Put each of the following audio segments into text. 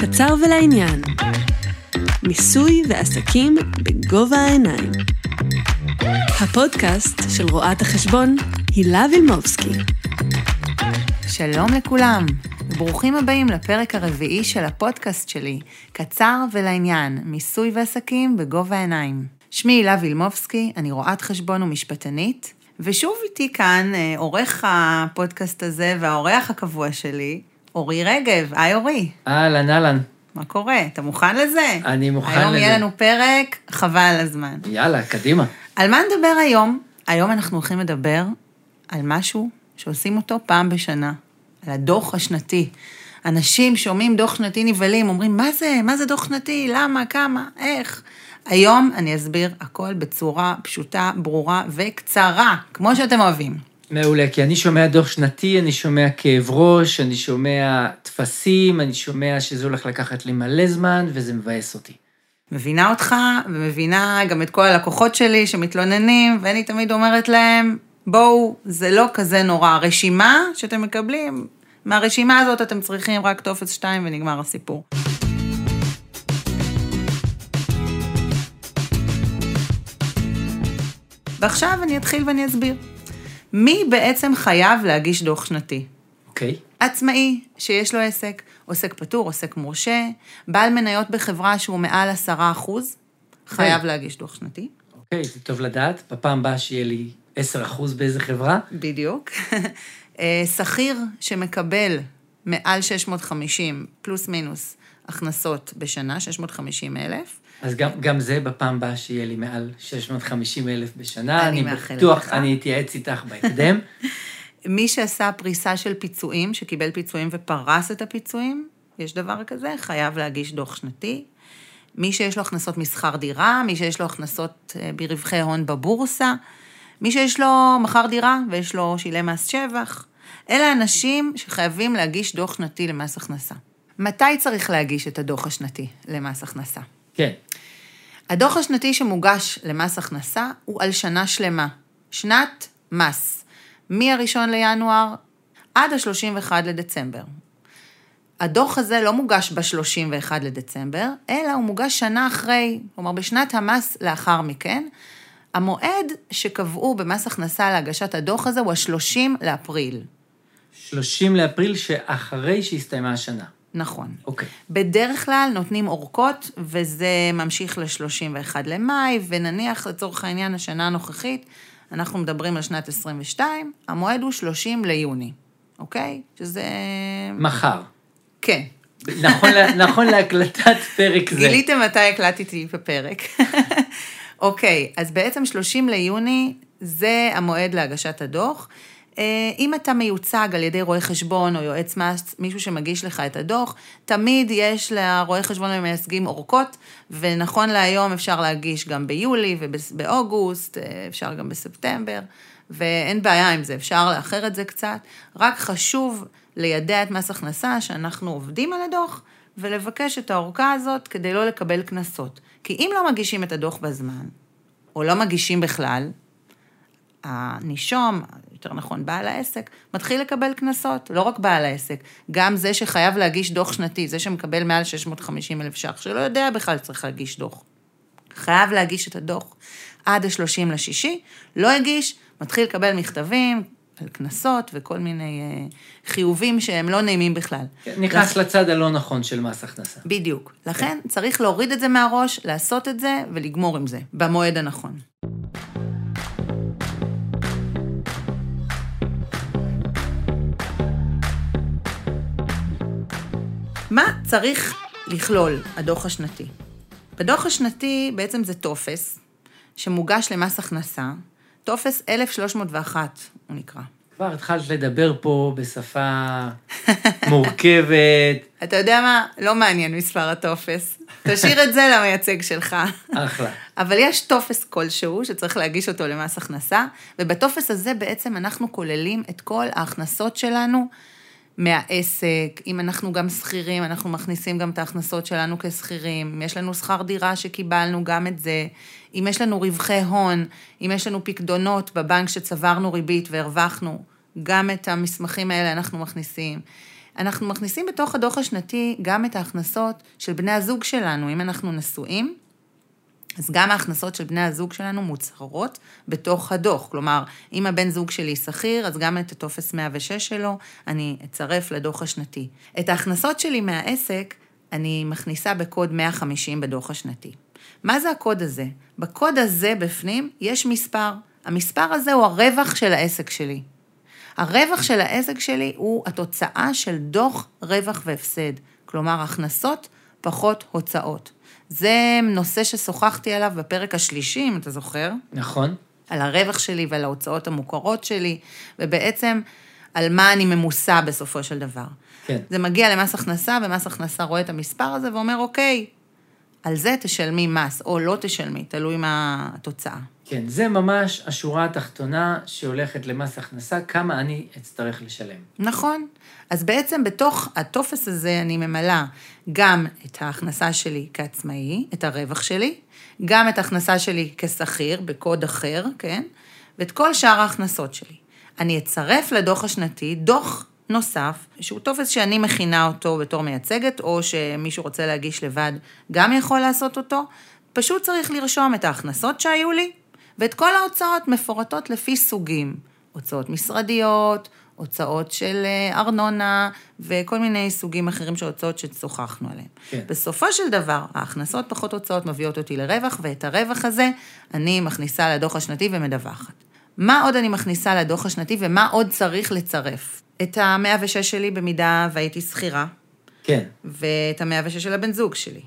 קצר ולעניין. מיסוי ועסקים בגובה העיניים. הפודקאסט של רואת החשבון הילה וילמובסקי. שלום לכולם, וברוכים הבאים לפרק הרביעי של הפודקאסט שלי, קצר ולעניין, מיסוי ועסקים בגובה העיניים. שמי הילה וילמובסקי, אני רואת חשבון ומשפטנית, ושוב איתי כאן אה, עורך הפודקאסט הזה והאורח הקבוע שלי, אורי רגב. היי אורי. אהלן, אהלן. מה קורה? אתה מוכן לזה? אני מוכן היום לזה. יהיה לנו פרק, חבל על הזמן. יאללה, קדימה. על מה נדבר היום? היום אנחנו הולכים לדבר על משהו שעושים אותו פעם בשנה, על הדוח השנתי. אנשים שומעים דוח שנתי נבהלים, אומרים, מה זה? מה זה דוח שנתי? למה? כמה? איך? היום אני אסביר הכל בצורה פשוטה, ברורה וקצרה, כמו שאתם אוהבים. מעולה, כי אני שומע דוח שנתי, אני שומע כאב ראש, אני שומע טפסים, אני שומע שזה הולך לקחת לי מלא זמן, וזה מבאס אותי. מבינה אותך, ומבינה גם את כל הלקוחות שלי שמתלוננים, ואני תמיד אומרת להם, בואו, זה לא כזה נורא. הרשימה שאתם מקבלים, מהרשימה הזאת אתם צריכים רק טופס 2 ונגמר הסיפור. ועכשיו אני אתחיל ואני אסביר. מי בעצם חייב להגיש דוח שנתי? אוקיי? עצמאי שיש לו עסק, עוסק פטור, עוסק מורשה, בעל מניות בחברה שהוא מעל עשרה אחוז, חייב להגיש דוח שנתי. אוקיי, זה טוב לדעת. בפעם הבאה שיהיה לי 10% באיזה חברה. בדיוק. אה, שכיר שמקבל מעל 650 פלוס מינוס הכנסות בשנה, 650 אלף, אז גם, גם זה בפעם הבאה שיהיה לי מעל 650 אלף בשנה. אני אני מאחלת בטוח, לך. אני אתייעץ איתך בהקדם. מי שעשה פריסה של פיצויים, שקיבל פיצויים ופרס את הפיצויים, יש דבר כזה, חייב להגיש דוח שנתי. מי שיש לו הכנסות משכר דירה, מי שיש לו הכנסות אה, ברווחי הון בבורסה, מי שיש לו מכר דירה ויש לו שילם מס שבח, אלה אנשים שחייבים להגיש דוח שנתי למס הכנסה. מתי צריך להגיש את הדוח השנתי למס הכנסה? כן, הדוח השנתי שמוגש למס הכנסה הוא על שנה שלמה, שנת מס, מ-1 לינואר עד ה-31 לדצמבר. הדוח הזה לא מוגש ב-31 לדצמבר, אלא הוא מוגש שנה אחרי, כלומר בשנת המס לאחר מכן. המועד שקבעו במס הכנסה להגשת הדוח הזה הוא ה-30 לאפריל. 30 לאפריל שאחרי שהסתיימה השנה. נכון. אוקיי. בדרך כלל נותנים אורכות, וזה ממשיך ל-31 למאי, ונניח לצורך העניין השנה הנוכחית, אנחנו מדברים על שנת 22, המועד הוא 30 ליוני, אוקיי? שזה... מחר. כן. נכון, נכון להקלטת פרק זה. גיליתם מתי הקלטתי בפרק. אוקיי, אז בעצם 30 ליוני זה המועד להגשת הדוח. אה, אם אתה מיוצג על ידי רואה חשבון או יועץ מס, מישהו שמגיש לך את הדוח, תמיד יש לרואה חשבון המייצגים אורכות, ונכון להיום אפשר להגיש גם ביולי ובאוגוסט, אה, אפשר גם בספטמבר, ואין בעיה עם זה, אפשר לאחר את זה קצת, רק חשוב לידע את מס הכנסה שאנחנו עובדים על הדוח, ולבקש את האורכה הזאת כדי לא לקבל קנסות. כי אם לא מגישים את הדוח בזמן, או לא מגישים בכלל, הנישום, יותר נכון בעל העסק, מתחיל לקבל קנסות, לא רק בעל העסק, גם זה שחייב להגיש דוח שנתי, זה שמקבל מעל 650 אלף ש"ח, שלא יודע בכלל שצריך להגיש דוח. חייב להגיש את הדוח עד ה-30 לשישי, לא הגיש, מתחיל לקבל מכתבים על קנסות וכל מיני אה, חיובים שהם לא נעימים בכלל. נכנס לצד הלא נכון של מס הכנסה. בדיוק. לכן צריך להוריד את זה מהראש, לעשות את זה ולגמור עם זה, במועד הנכון. מה צריך לכלול הדוח השנתי? בדוח השנתי בעצם זה טופס שמוגש למס הכנסה, טופס 1301 הוא נקרא. כבר התחלת לדבר פה בשפה מורכבת, אתה יודע מה? לא מעניין מספר הטופס. תשאיר את זה למייצג שלך. אחלה. אבל יש טופס כלשהו שצריך להגיש אותו למס הכנסה, ובטופס הזה בעצם אנחנו כוללים את כל ההכנסות שלנו מהעסק. אם אנחנו גם שכירים, אנחנו מכניסים גם את ההכנסות שלנו כשכירים. אם יש לנו שכר דירה שקיבלנו, גם את זה. אם יש לנו רווחי הון, אם יש לנו פקדונות בבנק שצברנו ריבית והרווחנו, גם את המסמכים האלה אנחנו מכניסים. אנחנו מכניסים בתוך הדוח השנתי גם את ההכנסות של בני הזוג שלנו. אם אנחנו נשואים, אז גם ההכנסות של בני הזוג שלנו מוצהרות בתוך הדוח. כלומר, אם הבן זוג שלי שכיר, אז גם את הטופס 106 שלו אני אצרף לדוח השנתי. את ההכנסות שלי מהעסק אני מכניסה בקוד 150 בדוח השנתי. מה זה הקוד הזה? בקוד הזה בפנים יש מספר. המספר הזה הוא הרווח של העסק שלי. הרווח של העסק שלי הוא התוצאה של דוח רווח והפסד. כלומר, הכנסות פחות הוצאות. זה נושא ששוחחתי עליו בפרק השלישי, אם אתה זוכר. נכון. על הרווח שלי ועל ההוצאות המוכרות שלי, ובעצם על מה אני ממוסה בסופו של דבר. כן. זה מגיע למס הכנסה, ומס הכנסה רואה את המספר הזה ואומר, אוקיי, על זה תשלמי מס, או לא תשלמי, תלוי מה התוצאה. כן, זה ממש השורה התחתונה שהולכת למס הכנסה, כמה אני אצטרך לשלם. נכון. אז בעצם בתוך הטופס הזה אני ממלאה גם את ההכנסה שלי כעצמאי, את הרווח שלי, גם את ההכנסה שלי כשכיר, בקוד אחר, כן? ואת כל שאר ההכנסות שלי. אני אצרף לדוח השנתי דוח נוסף, שהוא טופס שאני מכינה אותו בתור מייצגת, או שמישהו רוצה להגיש לבד, גם יכול לעשות אותו. פשוט צריך לרשום את ההכנסות שהיו לי, ואת כל ההוצאות מפורטות לפי סוגים. הוצאות משרדיות, הוצאות של אה, ארנונה וכל מיני סוגים אחרים של הוצאות ששוחחנו עליהם. כן. בסופו של דבר, ההכנסות פחות הוצאות מביאות אותי לרווח, ואת הרווח הזה אני מכניסה לדוח השנתי ומדווחת. מה עוד אני מכניסה לדוח השנתי ומה עוד צריך לצרף? את המאה ושש שלי במידה והייתי שכירה, כן, ואת המאה ושש של הבן זוג שלי.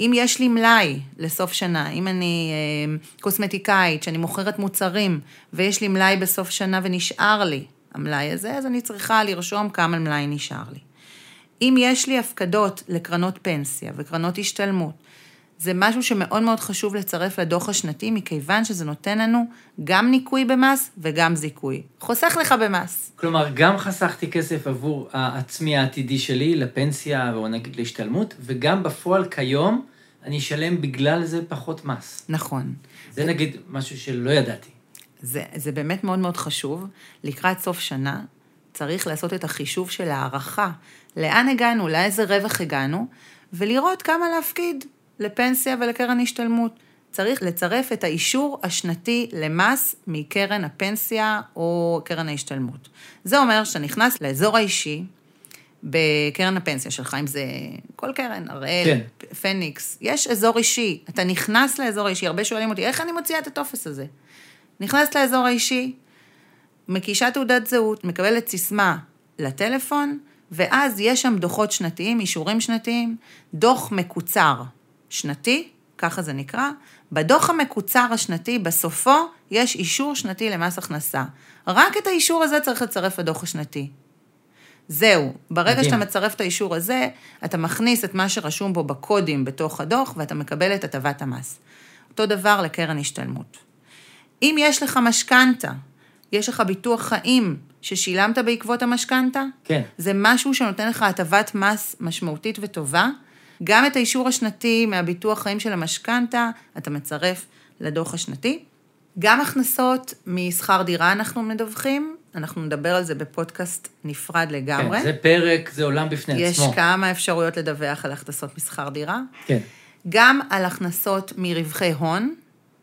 אם יש לי מלאי לסוף שנה, אם אני אה, קוסמטיקאית, שאני מוכרת מוצרים, ויש לי מלאי בסוף שנה ונשאר לי המלאי הזה, אז אני צריכה לרשום כמה מלאי נשאר לי. אם יש לי הפקדות לקרנות פנסיה וקרנות השתלמות, זה משהו שמאוד מאוד חשוב לצרף לדוח השנתי, מכיוון שזה נותן לנו גם ניכוי במס וגם זיכוי. חוסך לך במס. כלומר, גם חסכתי כסף עבור העצמי העתידי שלי, לפנסיה, או נגיד להשתלמות, וגם בפועל כיום אני אשלם בגלל זה פחות מס. נכון. זה נגיד משהו שלא ידעתי. זה, זה באמת מאוד מאוד חשוב. לקראת סוף שנה צריך לעשות את החישוב של הערכה. לאן הגענו, לאיזה רווח הגענו, ולראות כמה להפקיד לפנסיה ולקרן השתלמות. צריך לצרף את האישור השנתי למס מקרן הפנסיה או קרן ההשתלמות. זה אומר שאתה נכנס לאזור האישי בקרן הפנסיה שלך, אם זה כל קרן, הראל, כן. פניקס, יש אזור אישי, אתה נכנס לאזור האישי, הרבה שואלים אותי, איך אני מוציאה את הטופס הזה? נכנסת לאזור האישי, מקישה תעודת זהות, מקבלת סיסמה לטלפון, ואז יש שם דוחות שנתיים, אישורים שנתיים, דוח מקוצר שנתי, ככה זה נקרא. בדוח המקוצר השנתי, בסופו יש אישור שנתי למס הכנסה. רק את האישור הזה צריך לצרף לדוח השנתי. זהו, ברגע מדהים. שאתה מצרף את האישור הזה, אתה מכניס את מה שרשום בו בקודים בתוך הדוח, ואתה מקבל את הטבת המס. אותו דבר לקרן השתלמות. אם יש לך משכנתה, יש לך ביטוח חיים ששילמת בעקבות המשכנתה, כן. זה משהו שנותן לך הטבת מס משמעותית וטובה. גם את האישור השנתי מהביטוח חיים של המשכנתה, אתה מצרף לדוח השנתי. גם הכנסות משכר דירה אנחנו מדווחים, אנחנו נדבר על זה בפודקאסט נפרד לגמרי. כן, זה פרק, זה עולם בפני יש עצמו. כמה אפשרויות לדווח על הכנסות משכר דירה. כן. גם על הכנסות מרווחי הון,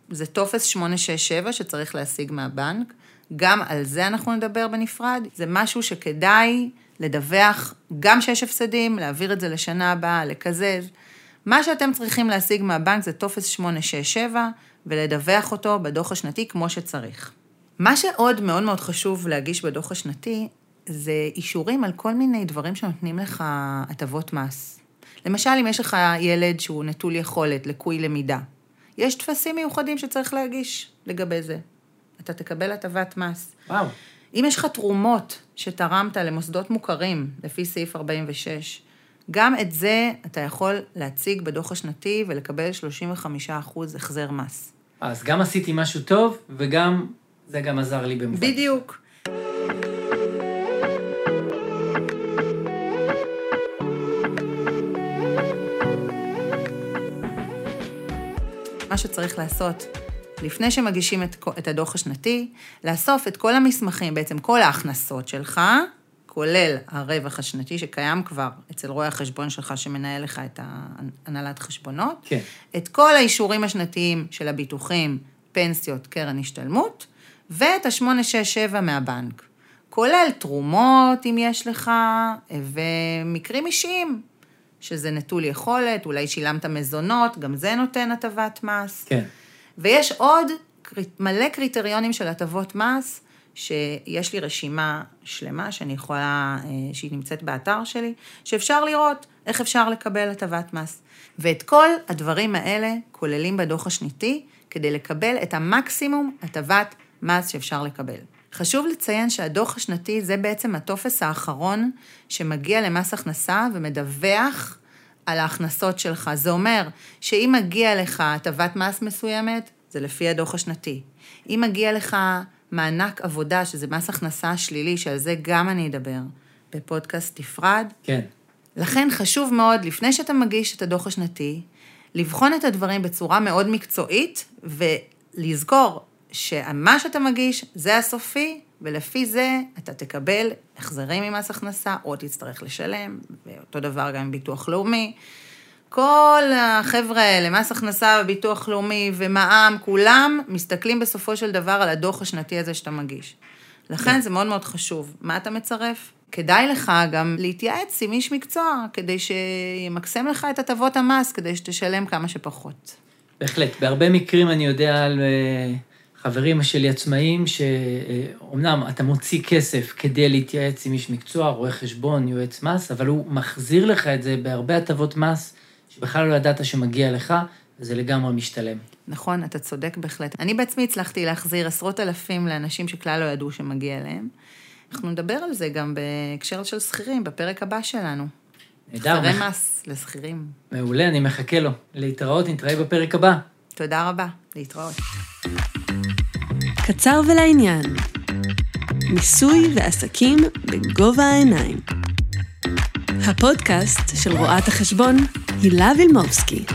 זה טופס 867 שצריך להשיג מהבנק, גם על זה אנחנו נדבר בנפרד. זה משהו שכדאי לדווח, גם שיש הפסדים, להעביר את זה לשנה הבאה, לקזז. מה שאתם צריכים להשיג מהבנק זה טופס 867 ולדווח אותו בדוח השנתי כמו שצריך. מה שעוד מאוד מאוד חשוב להגיש בדוח השנתי, זה אישורים על כל מיני דברים שנותנים לך הטבות מס. למשל, אם יש לך ילד שהוא נטול יכולת, לקוי למידה, יש טפסים מיוחדים שצריך להגיש לגבי זה. אתה תקבל הטבת מס. וואו. אם יש לך תרומות שתרמת למוסדות מוכרים לפי סעיף 46, גם את זה אתה יכול להציג בדוח השנתי ולקבל 35% החזר מס. אז גם עשיתי משהו טוב, וגם, זה גם עזר לי במובן. בדיוק. מה שצריך לעשות לפני שמגישים את, את הדוח השנתי, לאסוף את כל המסמכים, בעצם כל ההכנסות שלך, כולל הרווח השנתי שקיים כבר אצל רואה החשבון שלך שמנהל לך את הנהלת חשבונות, כן. את כל האישורים השנתיים של הביטוחים, פנסיות, קרן השתלמות, ואת ה-867 מהבנק. כולל תרומות, אם יש לך, ומקרים אישיים, שזה נטול יכולת, אולי שילמת מזונות, גם זה נותן הטבת מס. כן. ויש עוד מלא קריטריונים של הטבות מס, שיש לי רשימה שלמה שאני יכולה, אה, שהיא נמצאת באתר שלי, שאפשר לראות איך אפשר לקבל הטבת מס. ואת כל הדברים האלה כוללים בדוח השנתי, כדי לקבל את המקסימום הטבת מס שאפשר לקבל. חשוב לציין שהדוח השנתי זה בעצם הטופס האחרון שמגיע למס הכנסה ומדווח על ההכנסות שלך. זה אומר שאם מגיע לך הטבת מס מסוימת, זה לפי הדוח השנתי. אם מגיע לך מענק עבודה, שזה מס הכנסה שלילי, שעל זה גם אני אדבר בפודקאסט נפרד. כן. לכן חשוב מאוד, לפני שאתה מגיש את הדוח השנתי, לבחון את הדברים בצורה מאוד מקצועית, ולזכור שמה שאתה מגיש זה הסופי, ולפי זה אתה תקבל החזרים ממס הכנסה, או תצטרך לשלם, ואותו דבר גם עם ביטוח לאומי. כל החבר'ה האלה, מס הכנסה וביטוח לאומי ומע"מ, כולם מסתכלים בסופו של דבר על הדוח השנתי הזה שאתה מגיש. לכן כן. זה מאוד מאוד חשוב. מה אתה מצרף? כדאי לך גם להתייעץ עם איש מקצוע, כדי שימקסם לך את הטבות המס, כדי שתשלם כמה שפחות. בהחלט. בהרבה מקרים אני יודע על אה, חברים שלי עצמאים, שאומנם אתה מוציא כסף כדי להתייעץ עם איש מקצוע, רואה חשבון, יועץ מס, אבל הוא מחזיר לך את זה בהרבה הטבות מס, שבכלל לא ידעת שמגיע לך, וזה לגמרי משתלם. נכון, אתה צודק בהחלט. אני בעצמי הצלחתי להחזיר עשרות אלפים לאנשים שכלל לא ידעו שמגיע להם. אנחנו נדבר על זה גם בהקשר של שכירים, בפרק הבא שלנו. נהדר. החזרי מס לשכירים. מעולה, אני מחכה לו. להתראות, נתראה בפרק הבא. תודה רבה, להתראות. קצר ולעניין. מיסוי ועסקים בגובה העיניים. הפודקאסט של רואת החשבון הילה וילמובסקי.